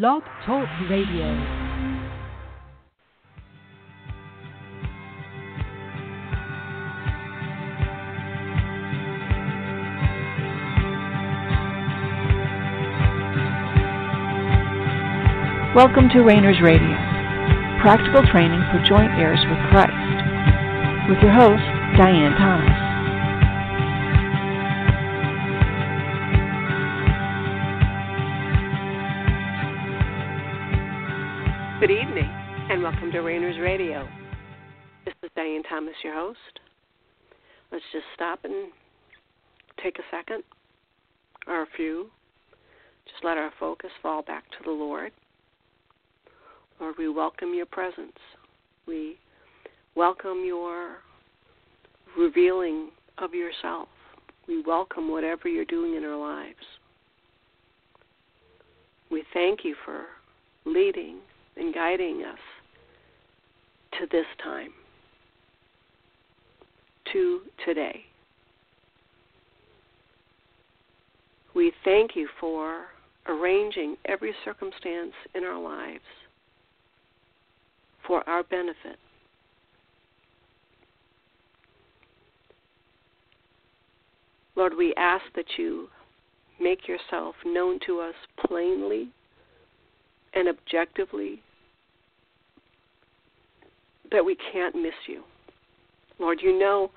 Blog Talk Radio. Welcome to Rainers Radio, practical training for joint heirs with Christ, with your host, Diane Thomas. To Rainers Radio. This is Diane Thomas, your host. Let's just stop and take a second, or a few. Just let our focus fall back to the Lord. Lord, we welcome your presence. We welcome your revealing of yourself. We welcome whatever you're doing in our lives. We thank you for leading and guiding us to this time, to today. We thank you for arranging every circumstance in our lives for our benefit. Lord, we ask that you make yourself known to us plainly and objectively that we can't miss you. Lord, you know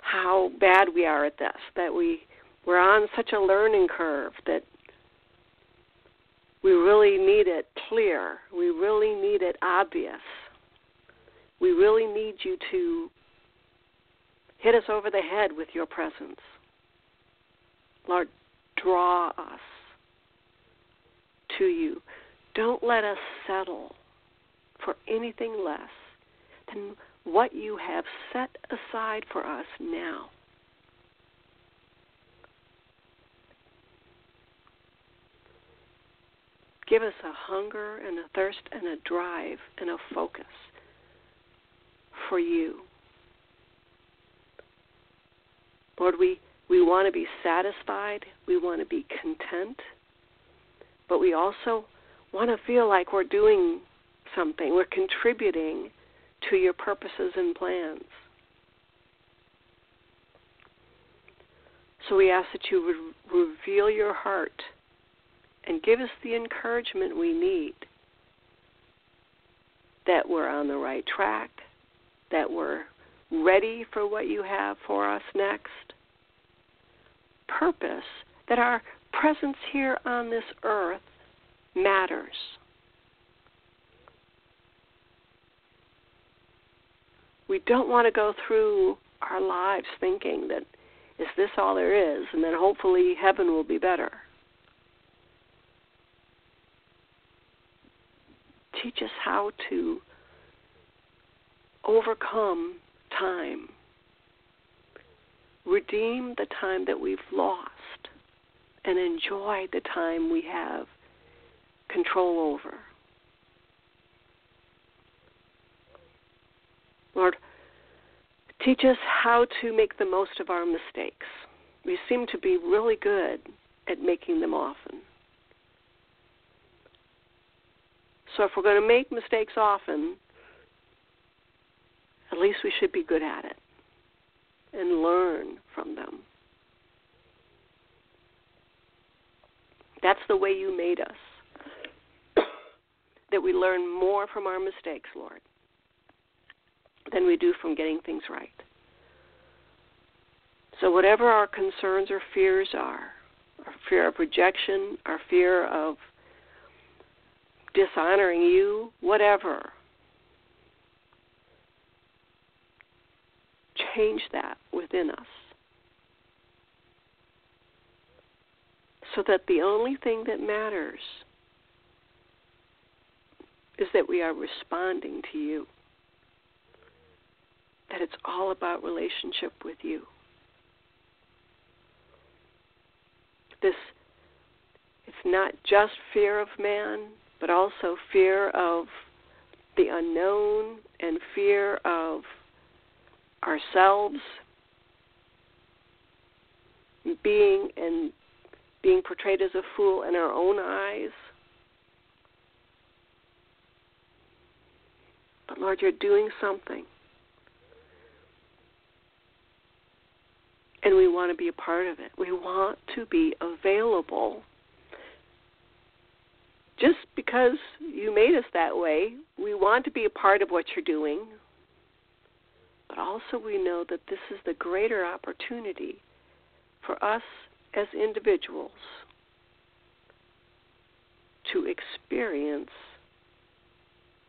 how bad we are at this, that we we're on such a learning curve that we really need it clear. We really need it obvious. We really need you to hit us over the head with your presence. Lord, draw us to you. Don't let us settle for anything less than what you have set aside for us now. Give us a hunger and a thirst and a drive and a focus for you. Lord, we, we want to be satisfied. We want to be content. But we also want to feel like we're doing something. We're contributing to your purposes and plans. So we ask that you would reveal your heart and give us the encouragement we need that we're on the right track, that we're ready for what you have for us next. Purpose, that our presence here on this earth matters. We don't want to go through our lives thinking that is this all there is, and then hopefully heaven will be better. teach us how to overcome time, redeem the time that we've lost, and enjoy the time we have control over. Lord, teach us how to make the most of our mistakes. We seem to be really good at making them often. So if we're going to make mistakes often, at least we should be good at it and learn from them. That's the way you made us. that we learn more from our mistakes, Lord, than we do from getting things right. So, whatever our concerns or fears are, our fear of rejection, our fear of dishonoring you, whatever. Change that within us. So that the only thing that matters is that we are responding to you that it's all about relationship with you. This it's not just fear of man, but also fear of the unknown and fear of ourselves being and being portrayed as a fool in our own eyes. But Lord, you're doing something. And we want to be a part of it. We want to be available. Just because you made us that way, we want to be a part of what you're doing. But also, we know that this is the greater opportunity for us as individuals to experience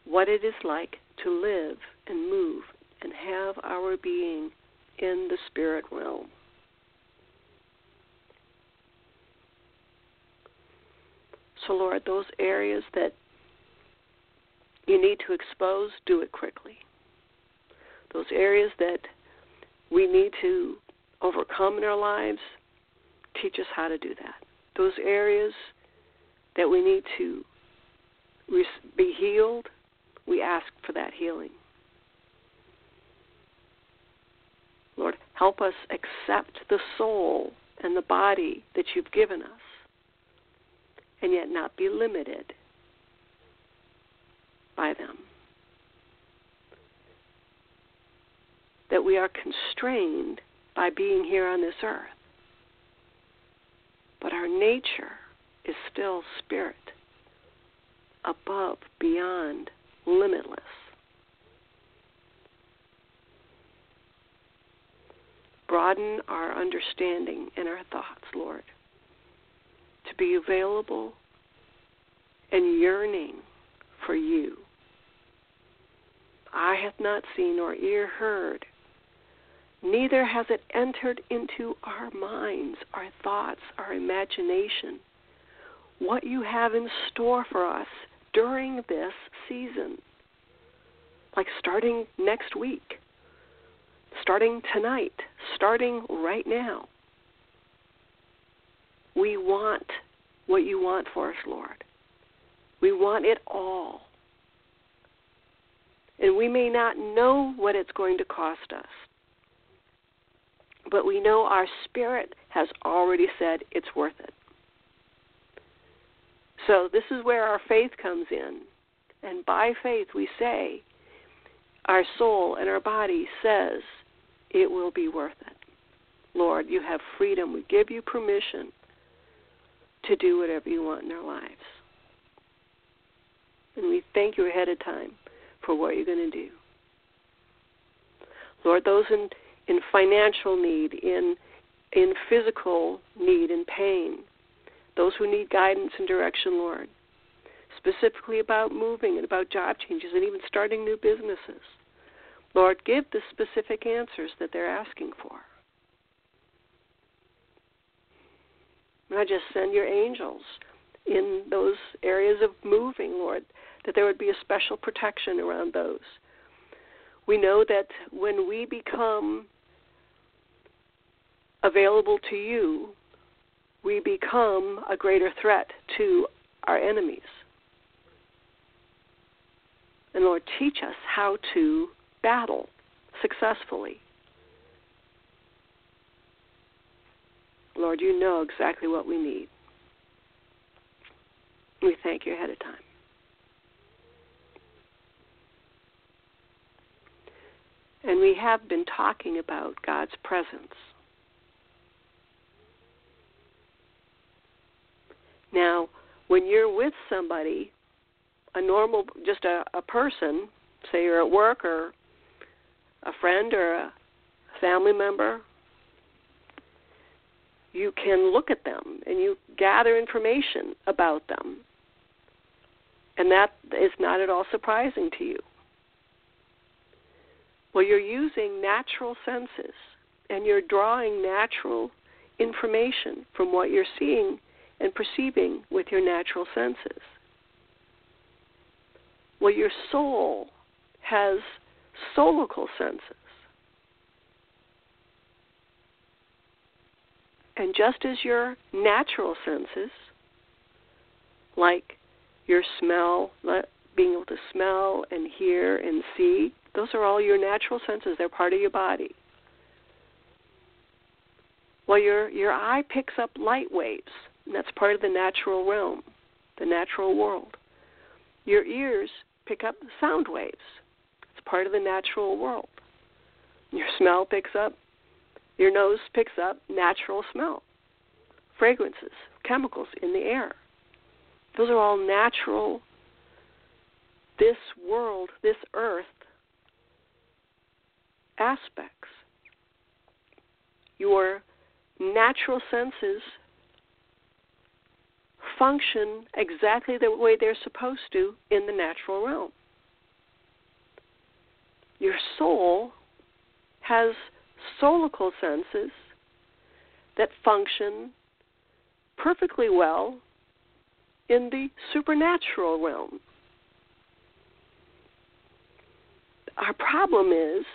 what it is like to live and move and have our being in the spirit realm. So, Lord, those areas that you need to expose, do it quickly. Those areas that we need to overcome in our lives, teach us how to do that. Those areas that we need to be healed, we ask for that healing. Lord, help us accept the soul and the body that you've given us, and yet not be limited by them. That we are constrained by being here on this earth. But our nature is still spirit, above, beyond, limitless. Broaden our understanding and our thoughts, Lord, to be available and yearning for you. Eye hath not seen or ear heard neither has it entered into our minds, our thoughts, our imagination, what you have in store for us during this season. Like starting next week, starting tonight, starting right now. We want what you want for us, Lord. We want it all. And we may not know what it's going to cost us but we know our spirit has already said it's worth it. So this is where our faith comes in. And by faith we say, our soul and our body says it will be worth it. Lord, you have freedom. We give you permission to do whatever you want in our lives. And we thank you ahead of time for what you're going to do. Lord, those in in financial need, in in physical need and pain, those who need guidance and direction, Lord, specifically about moving and about job changes and even starting new businesses. Lord, give the specific answers that they're asking for. And I just send your angels in those areas of moving, Lord, that there would be a special protection around those. We know that when we become available to you, we become a greater threat to our enemies. And Lord, teach us how to battle successfully. Lord, you know exactly what we need. We thank you ahead of time. And we have been talking about God's presence. Now, when you're with somebody, a normal, just a, a person, say you're at work or a friend or a family member, you can look at them and you gather information about them. And that is not at all surprising to you. Well, you're using natural senses and you're drawing natural information from what you're seeing and perceiving with your natural senses. Well, your soul has soulical senses. And just as your natural senses, like your smell, being able to smell and hear and see, those are all your natural senses. They're part of your body. Well, your, your eye picks up light waves and that's part of the natural realm, the natural world. Your ears pick up sound waves. It's part of the natural world. Your smell picks up, your nose picks up natural smell, fragrances, chemicals in the air. Those are all natural, this world, this earth aspects. Your natural senses function exactly the way they're supposed to in the natural realm. Your soul has soulical senses that function perfectly well in the supernatural realm. Our problem is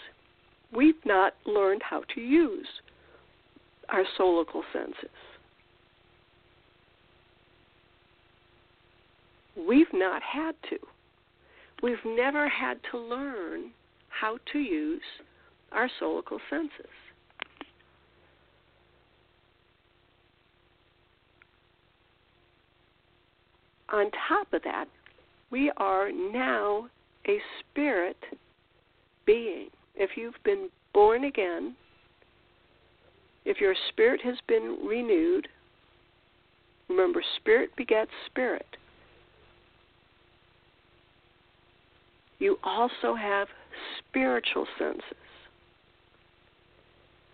we've not learned how to use our soulical senses. We've not had to. We've never had to learn how to use our soulical senses. On top of that, we are now a spirit being. If you've been born again, if your spirit has been renewed, remember, spirit begets spirit. You also have spiritual senses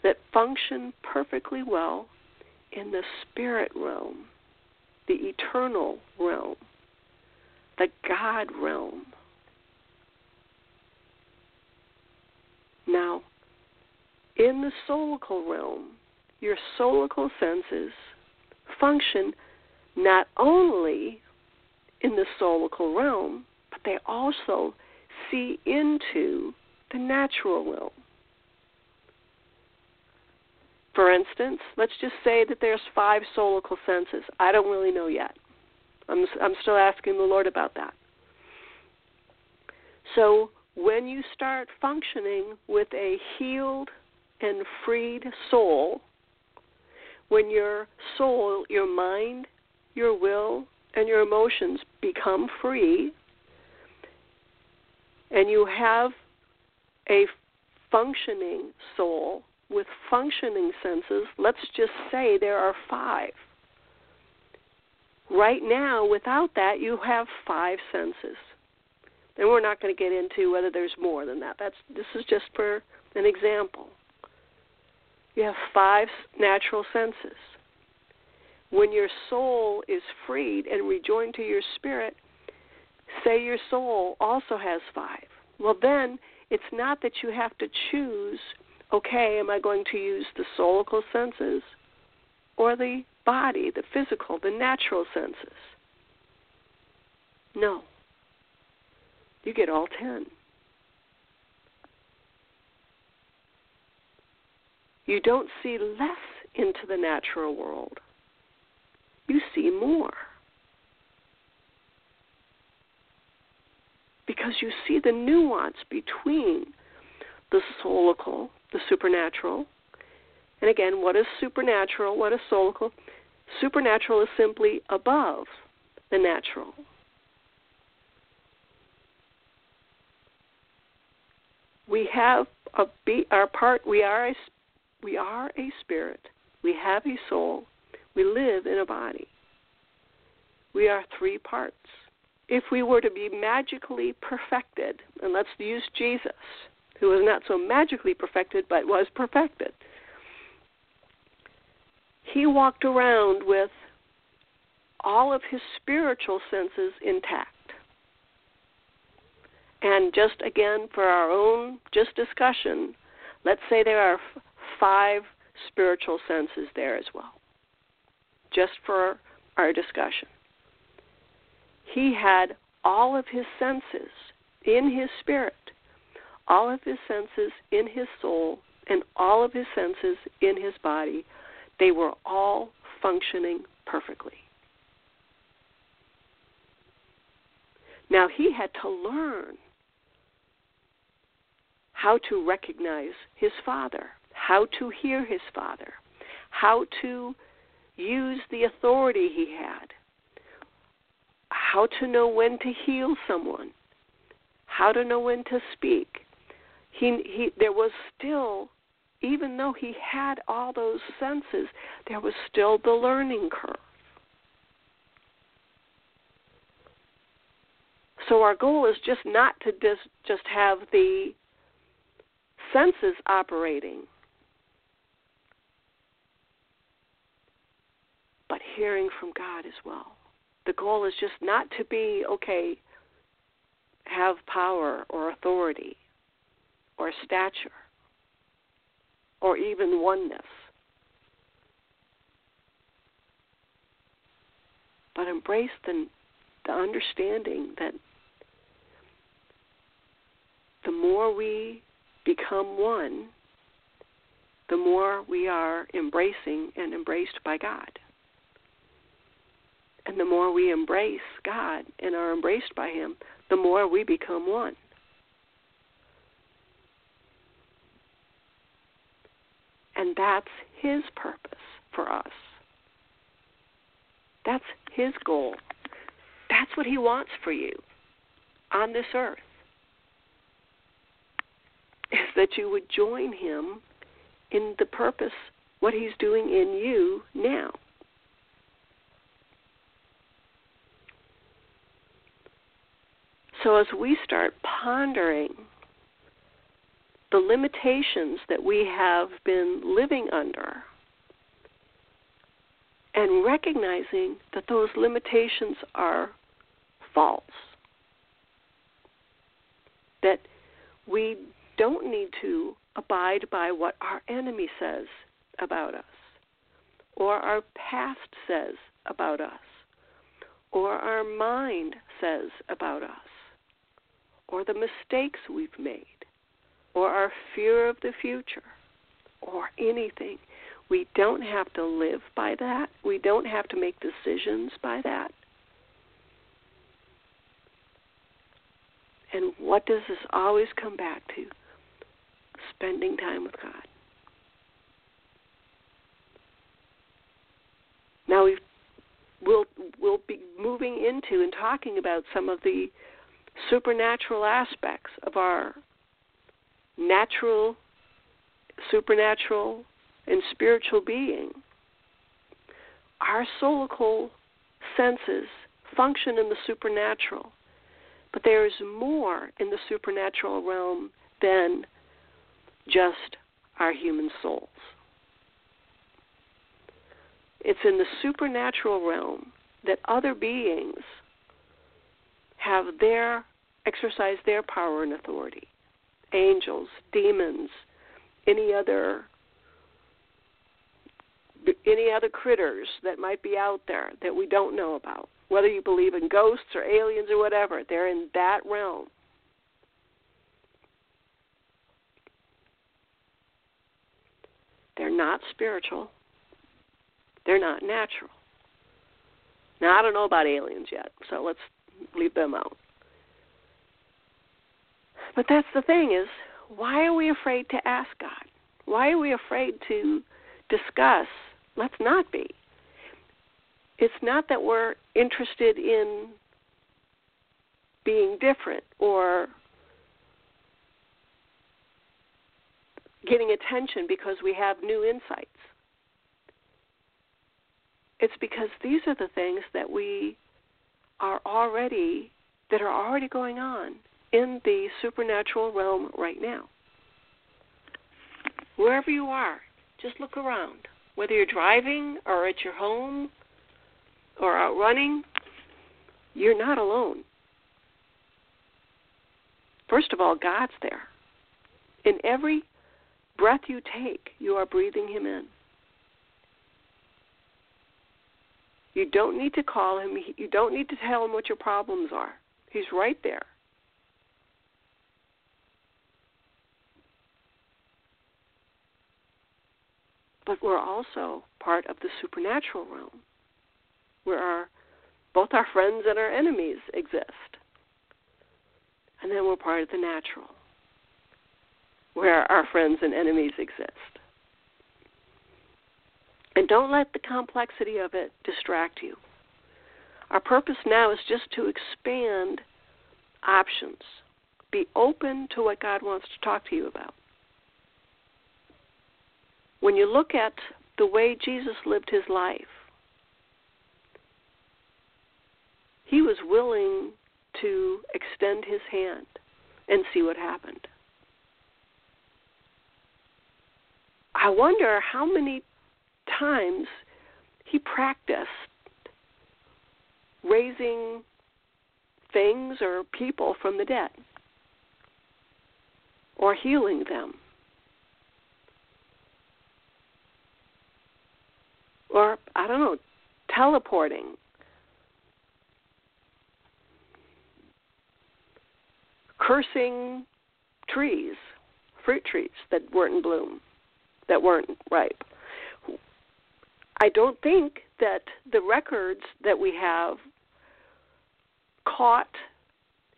that function perfectly well in the spirit realm, the eternal realm, the God realm. Now, in the soulical realm, your soulical senses function not only in the soulical realm, but they also see into the natural realm. For instance, let's just say that there's five soulical senses. I don't really know yet. I'm I'm still asking the Lord about that. So when you start functioning with a healed and freed soul, when your soul, your mind, your will, and your emotions become free, and you have a functioning soul with functioning senses, let's just say there are five. Right now, without that, you have five senses. And we're not going to get into whether there's more than that. That's this is just for an example. You have five natural senses. When your soul is freed and rejoined to your spirit, say your soul also has five. Well, then it's not that you have to choose, okay, am I going to use the soulical senses or the body, the physical, the natural senses? No you get all 10. You don't see less into the natural world, you see more. Because you see the nuance between the soulical, the supernatural, and again, what is supernatural? What is soulical? Supernatural is simply above the natural. we have a be our part we are a we are a spirit we have a soul we live in a body we are three parts if we were to be magically perfected and let's use jesus who was not so magically perfected but was perfected he walked around with all of his spiritual senses intact and just again, for our own just discussion, let's say there are f- five spiritual senses there as well, just for our discussion. He had all of his senses in his spirit, all of his senses in his soul, and all of his senses in his body. They were all functioning perfectly. Now he had to learn how to recognize his father, how to hear his father, how to use the authority he had, how to know when to heal someone, how to know when to speak, he he there was still even though he had all those senses, there was still the learning curve. So our goal is just not to just just have the senses operating, but hearing from God as well. The goal is just not to be okay, have power or authority or stature or even oneness. But embrace the, the understanding that the more we become one, the more we are embracing and embraced by God. And the more we embrace God and are embraced by Him, the more we become one. And that's His purpose for us. That's His goal. That's what He wants for you on this earth. Is that you would join Him in the purpose, what He's doing in you now. So as we start pondering the limitations that we have been living under and recognizing that those limitations are false. That we don't need to abide by what our enemy says about us, or our past says about us, or our mind says about us, or the mistakes we've made or our fear of the future or anything. We don't have to live by that. We don't have to make decisions by that. And what does this always come back to? Spending time with God. Now we will we'll be moving into and talking about some of the supernatural aspects of our natural, supernatural, and spiritual being. Our soulical senses function in the supernatural, but there is more in the supernatural realm than just our human souls. It's in the supernatural realm that other beings have their exercise their power and authority angels, demons, any other any other critters that might be out there that we don't know about. Whether you believe in ghosts or aliens or whatever, they're in that realm. They're not spiritual. They're not natural. Now, I don't know about aliens yet, so let's leave them out. But that's the thing is, why are we afraid to ask God? Why are we afraid to discuss? Let's not be. It's not that we're interested in being different or getting attention because we have new insights. It's because these are the things that we are already that are already going on in the supernatural realm right now. Wherever you are, just look around. Whether you're driving or at your home or out running, you're not alone. First of all, God's there. In every breath you take, you are breathing Him in. You don't need to call Him, you don't need to tell Him what your problems are. He's right there. But we're also part of the supernatural realm where our both our friends and our enemies exist. And then we're part of the natural where our friends and enemies exist. And don't let the complexity of it distract you. Our purpose now is just to expand options be open to what God wants to talk to you about. When you look at the way Jesus lived his life, he was willing to extend his hand and see what happened. I wonder how many times he practiced raising things or people from the dead or healing them or I don't know teleporting cursing trees fruit trees that weren't in bloom that weren't ripe I don't think that the records that we have caught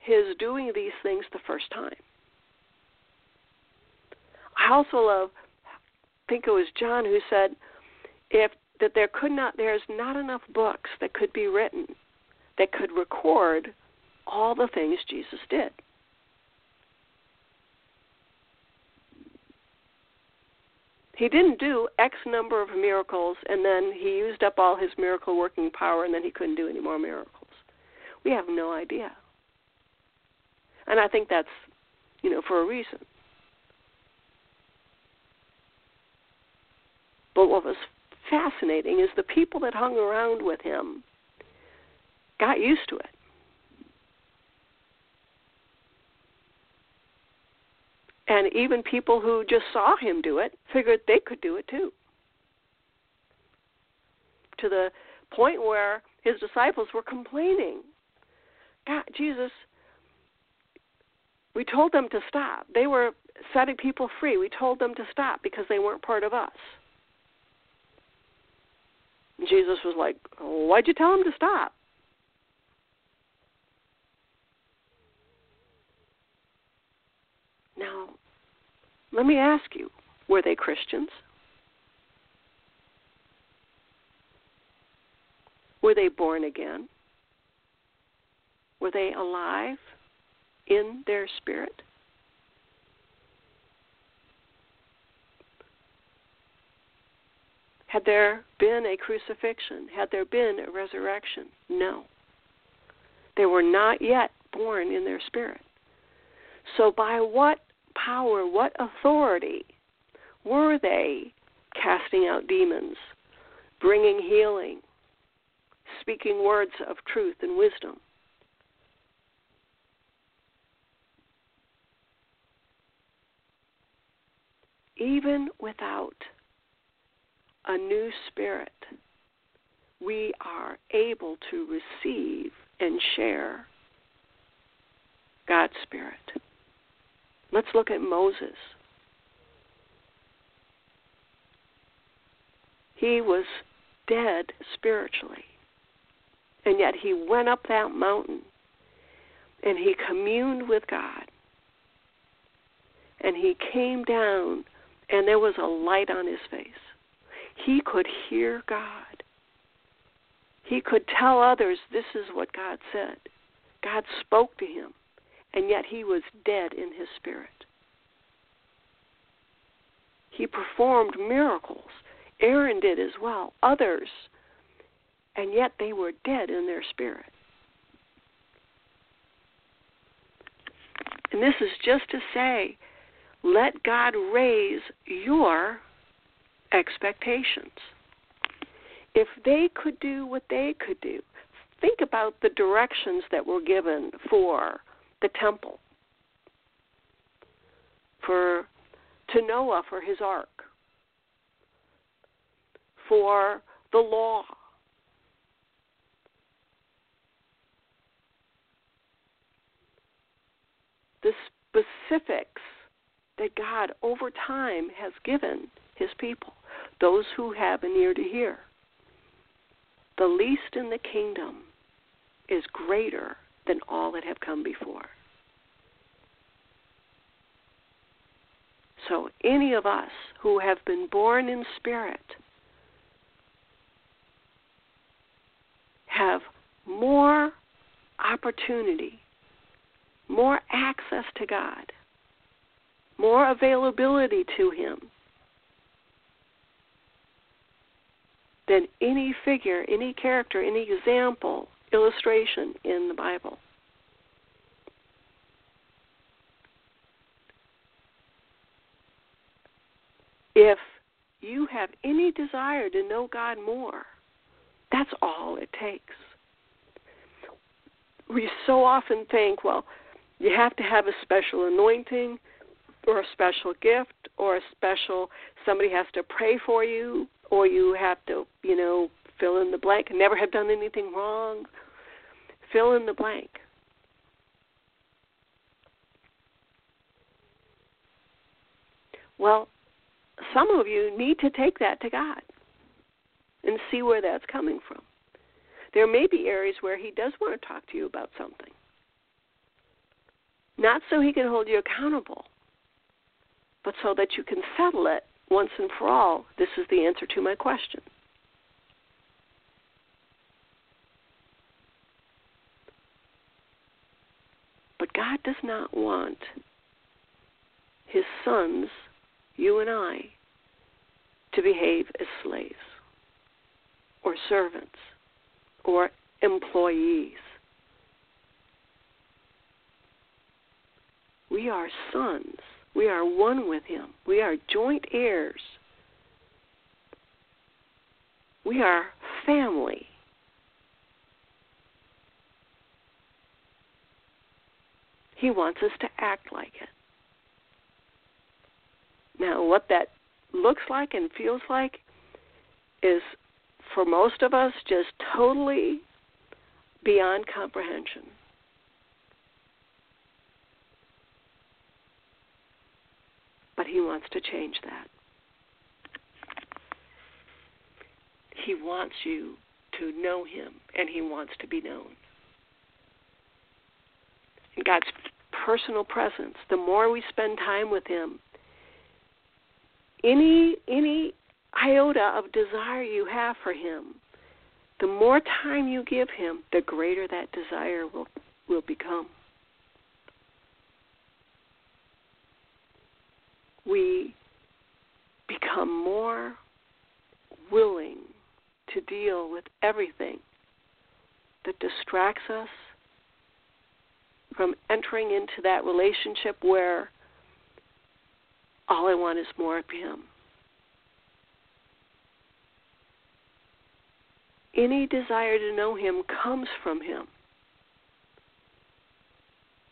his doing these things the first time. I also love I think it was John who said if that there could not there's not enough books that could be written that could record all the things Jesus did. he didn't do X number of miracles and then he used up all his miracle working power and then he couldn't do any more miracles. We have no idea. And I think that's, you know, for a reason. But what was fascinating is the people that hung around with him got used to it. And even people who just saw him do it figured they could do it too. To the point where his disciples were complaining God, Jesus, we told them to stop. They were setting people free. We told them to stop because they weren't part of us. Jesus was like, Why'd you tell him to stop? Now, let me ask you were they Christians? Were they born again? Were they alive in their spirit? Had there been a crucifixion? Had there been a resurrection? No. They were not yet born in their spirit. So, by what power, what authority were they casting out demons, bringing healing, speaking words of truth and wisdom? Even without a new spirit, we are able to receive and share God's Spirit. Let's look at Moses. He was dead spiritually. And yet he went up that mountain and he communed with God. And he came down and there was a light on his face. He could hear God. He could tell others this is what God said. God spoke to him and yet he was dead in his spirit. He performed miracles. Aaron did as well, others, and yet they were dead in their spirit. And this is just to say, let God raise your expectations. If they could do what they could do, think about the directions that were given for the temple, for to Noah for his ark, for the law. The specifics that God over time has given his people, those who have an ear to hear. The least in the kingdom is greater than all that have come before. So, any of us who have been born in spirit have more opportunity more access to God, more availability to Him than any figure, any character, any example, illustration in the Bible. If you have any desire to know God more, that's all it takes. We so often think, well, you have to have a special anointing or a special gift or a special somebody has to pray for you or you have to, you know, fill in the blank, and never have done anything wrong. Fill in the blank. Well, some of you need to take that to God and see where that's coming from. There may be areas where He does want to talk to you about something. Not so He can hold you accountable, but so that you can settle it once and for all. This is the answer to my question. But God does not want His sons you and I, to behave as slaves or servants or employees. We are sons. We are one with Him. We are joint heirs. We are family. He wants us to act like it. Now, what that looks like and feels like is, for most of us, just totally beyond comprehension. He wants to change that. He wants you to know Him, and He wants to be known. God's personal presence, the more we spend time with Him, any any iota of desire you have for him, the more time you give him, the greater that desire will will become. We become more willing to deal with everything that distracts us from entering into that relationship where all I want is more of Him. Any desire to know Him comes from Him.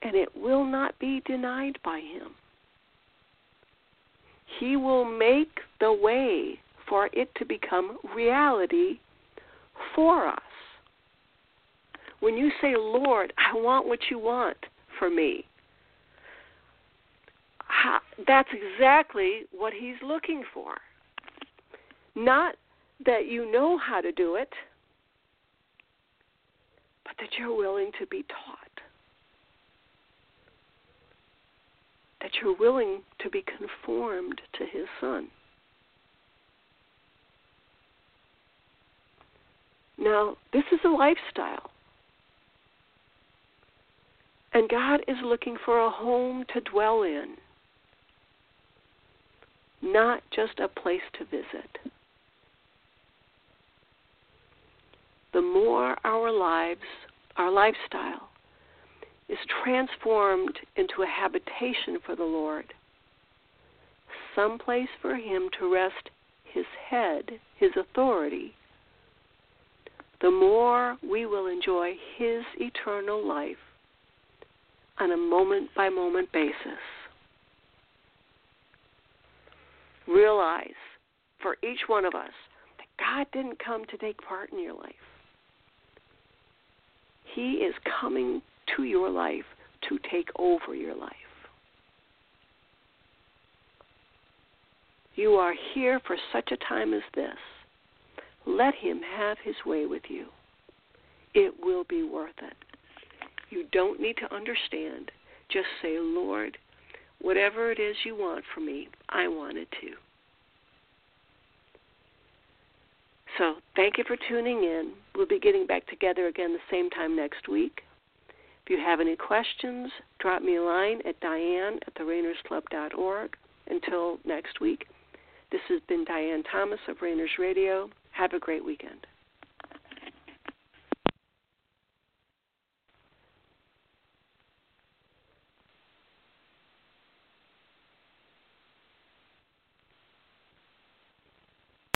And it will not be denied by Him. He will make the way for it to become reality for us. When you say, Lord, I want what you want for me, that's exactly what he's looking for. Not that you know how to do it, but that you're willing to be taught. That you're willing to be conformed to his son. Now, this is a lifestyle. And God is looking for a home to dwell in not just a place to visit. The more our lives, our lifestyle, is transformed into a habitation for the Lord, some place for Him to rest His head, His authority, the more we will enjoy His eternal life on a moment by moment basis realize for each one of us that God didn't come to take part in your life. He is coming to your life to take over your life. You are here for such a time as this. Let Him have His way with you. It will be worth it. You don't need to understand. Just say, Lord, Whatever it is you want from me, I want it too. So thank you for tuning in. We'll be getting back together again the same time next week. If you have any questions, drop me a line at diane at therainersclub.org. Until next week, this has been Diane Thomas of Rainers Radio. Have a great weekend.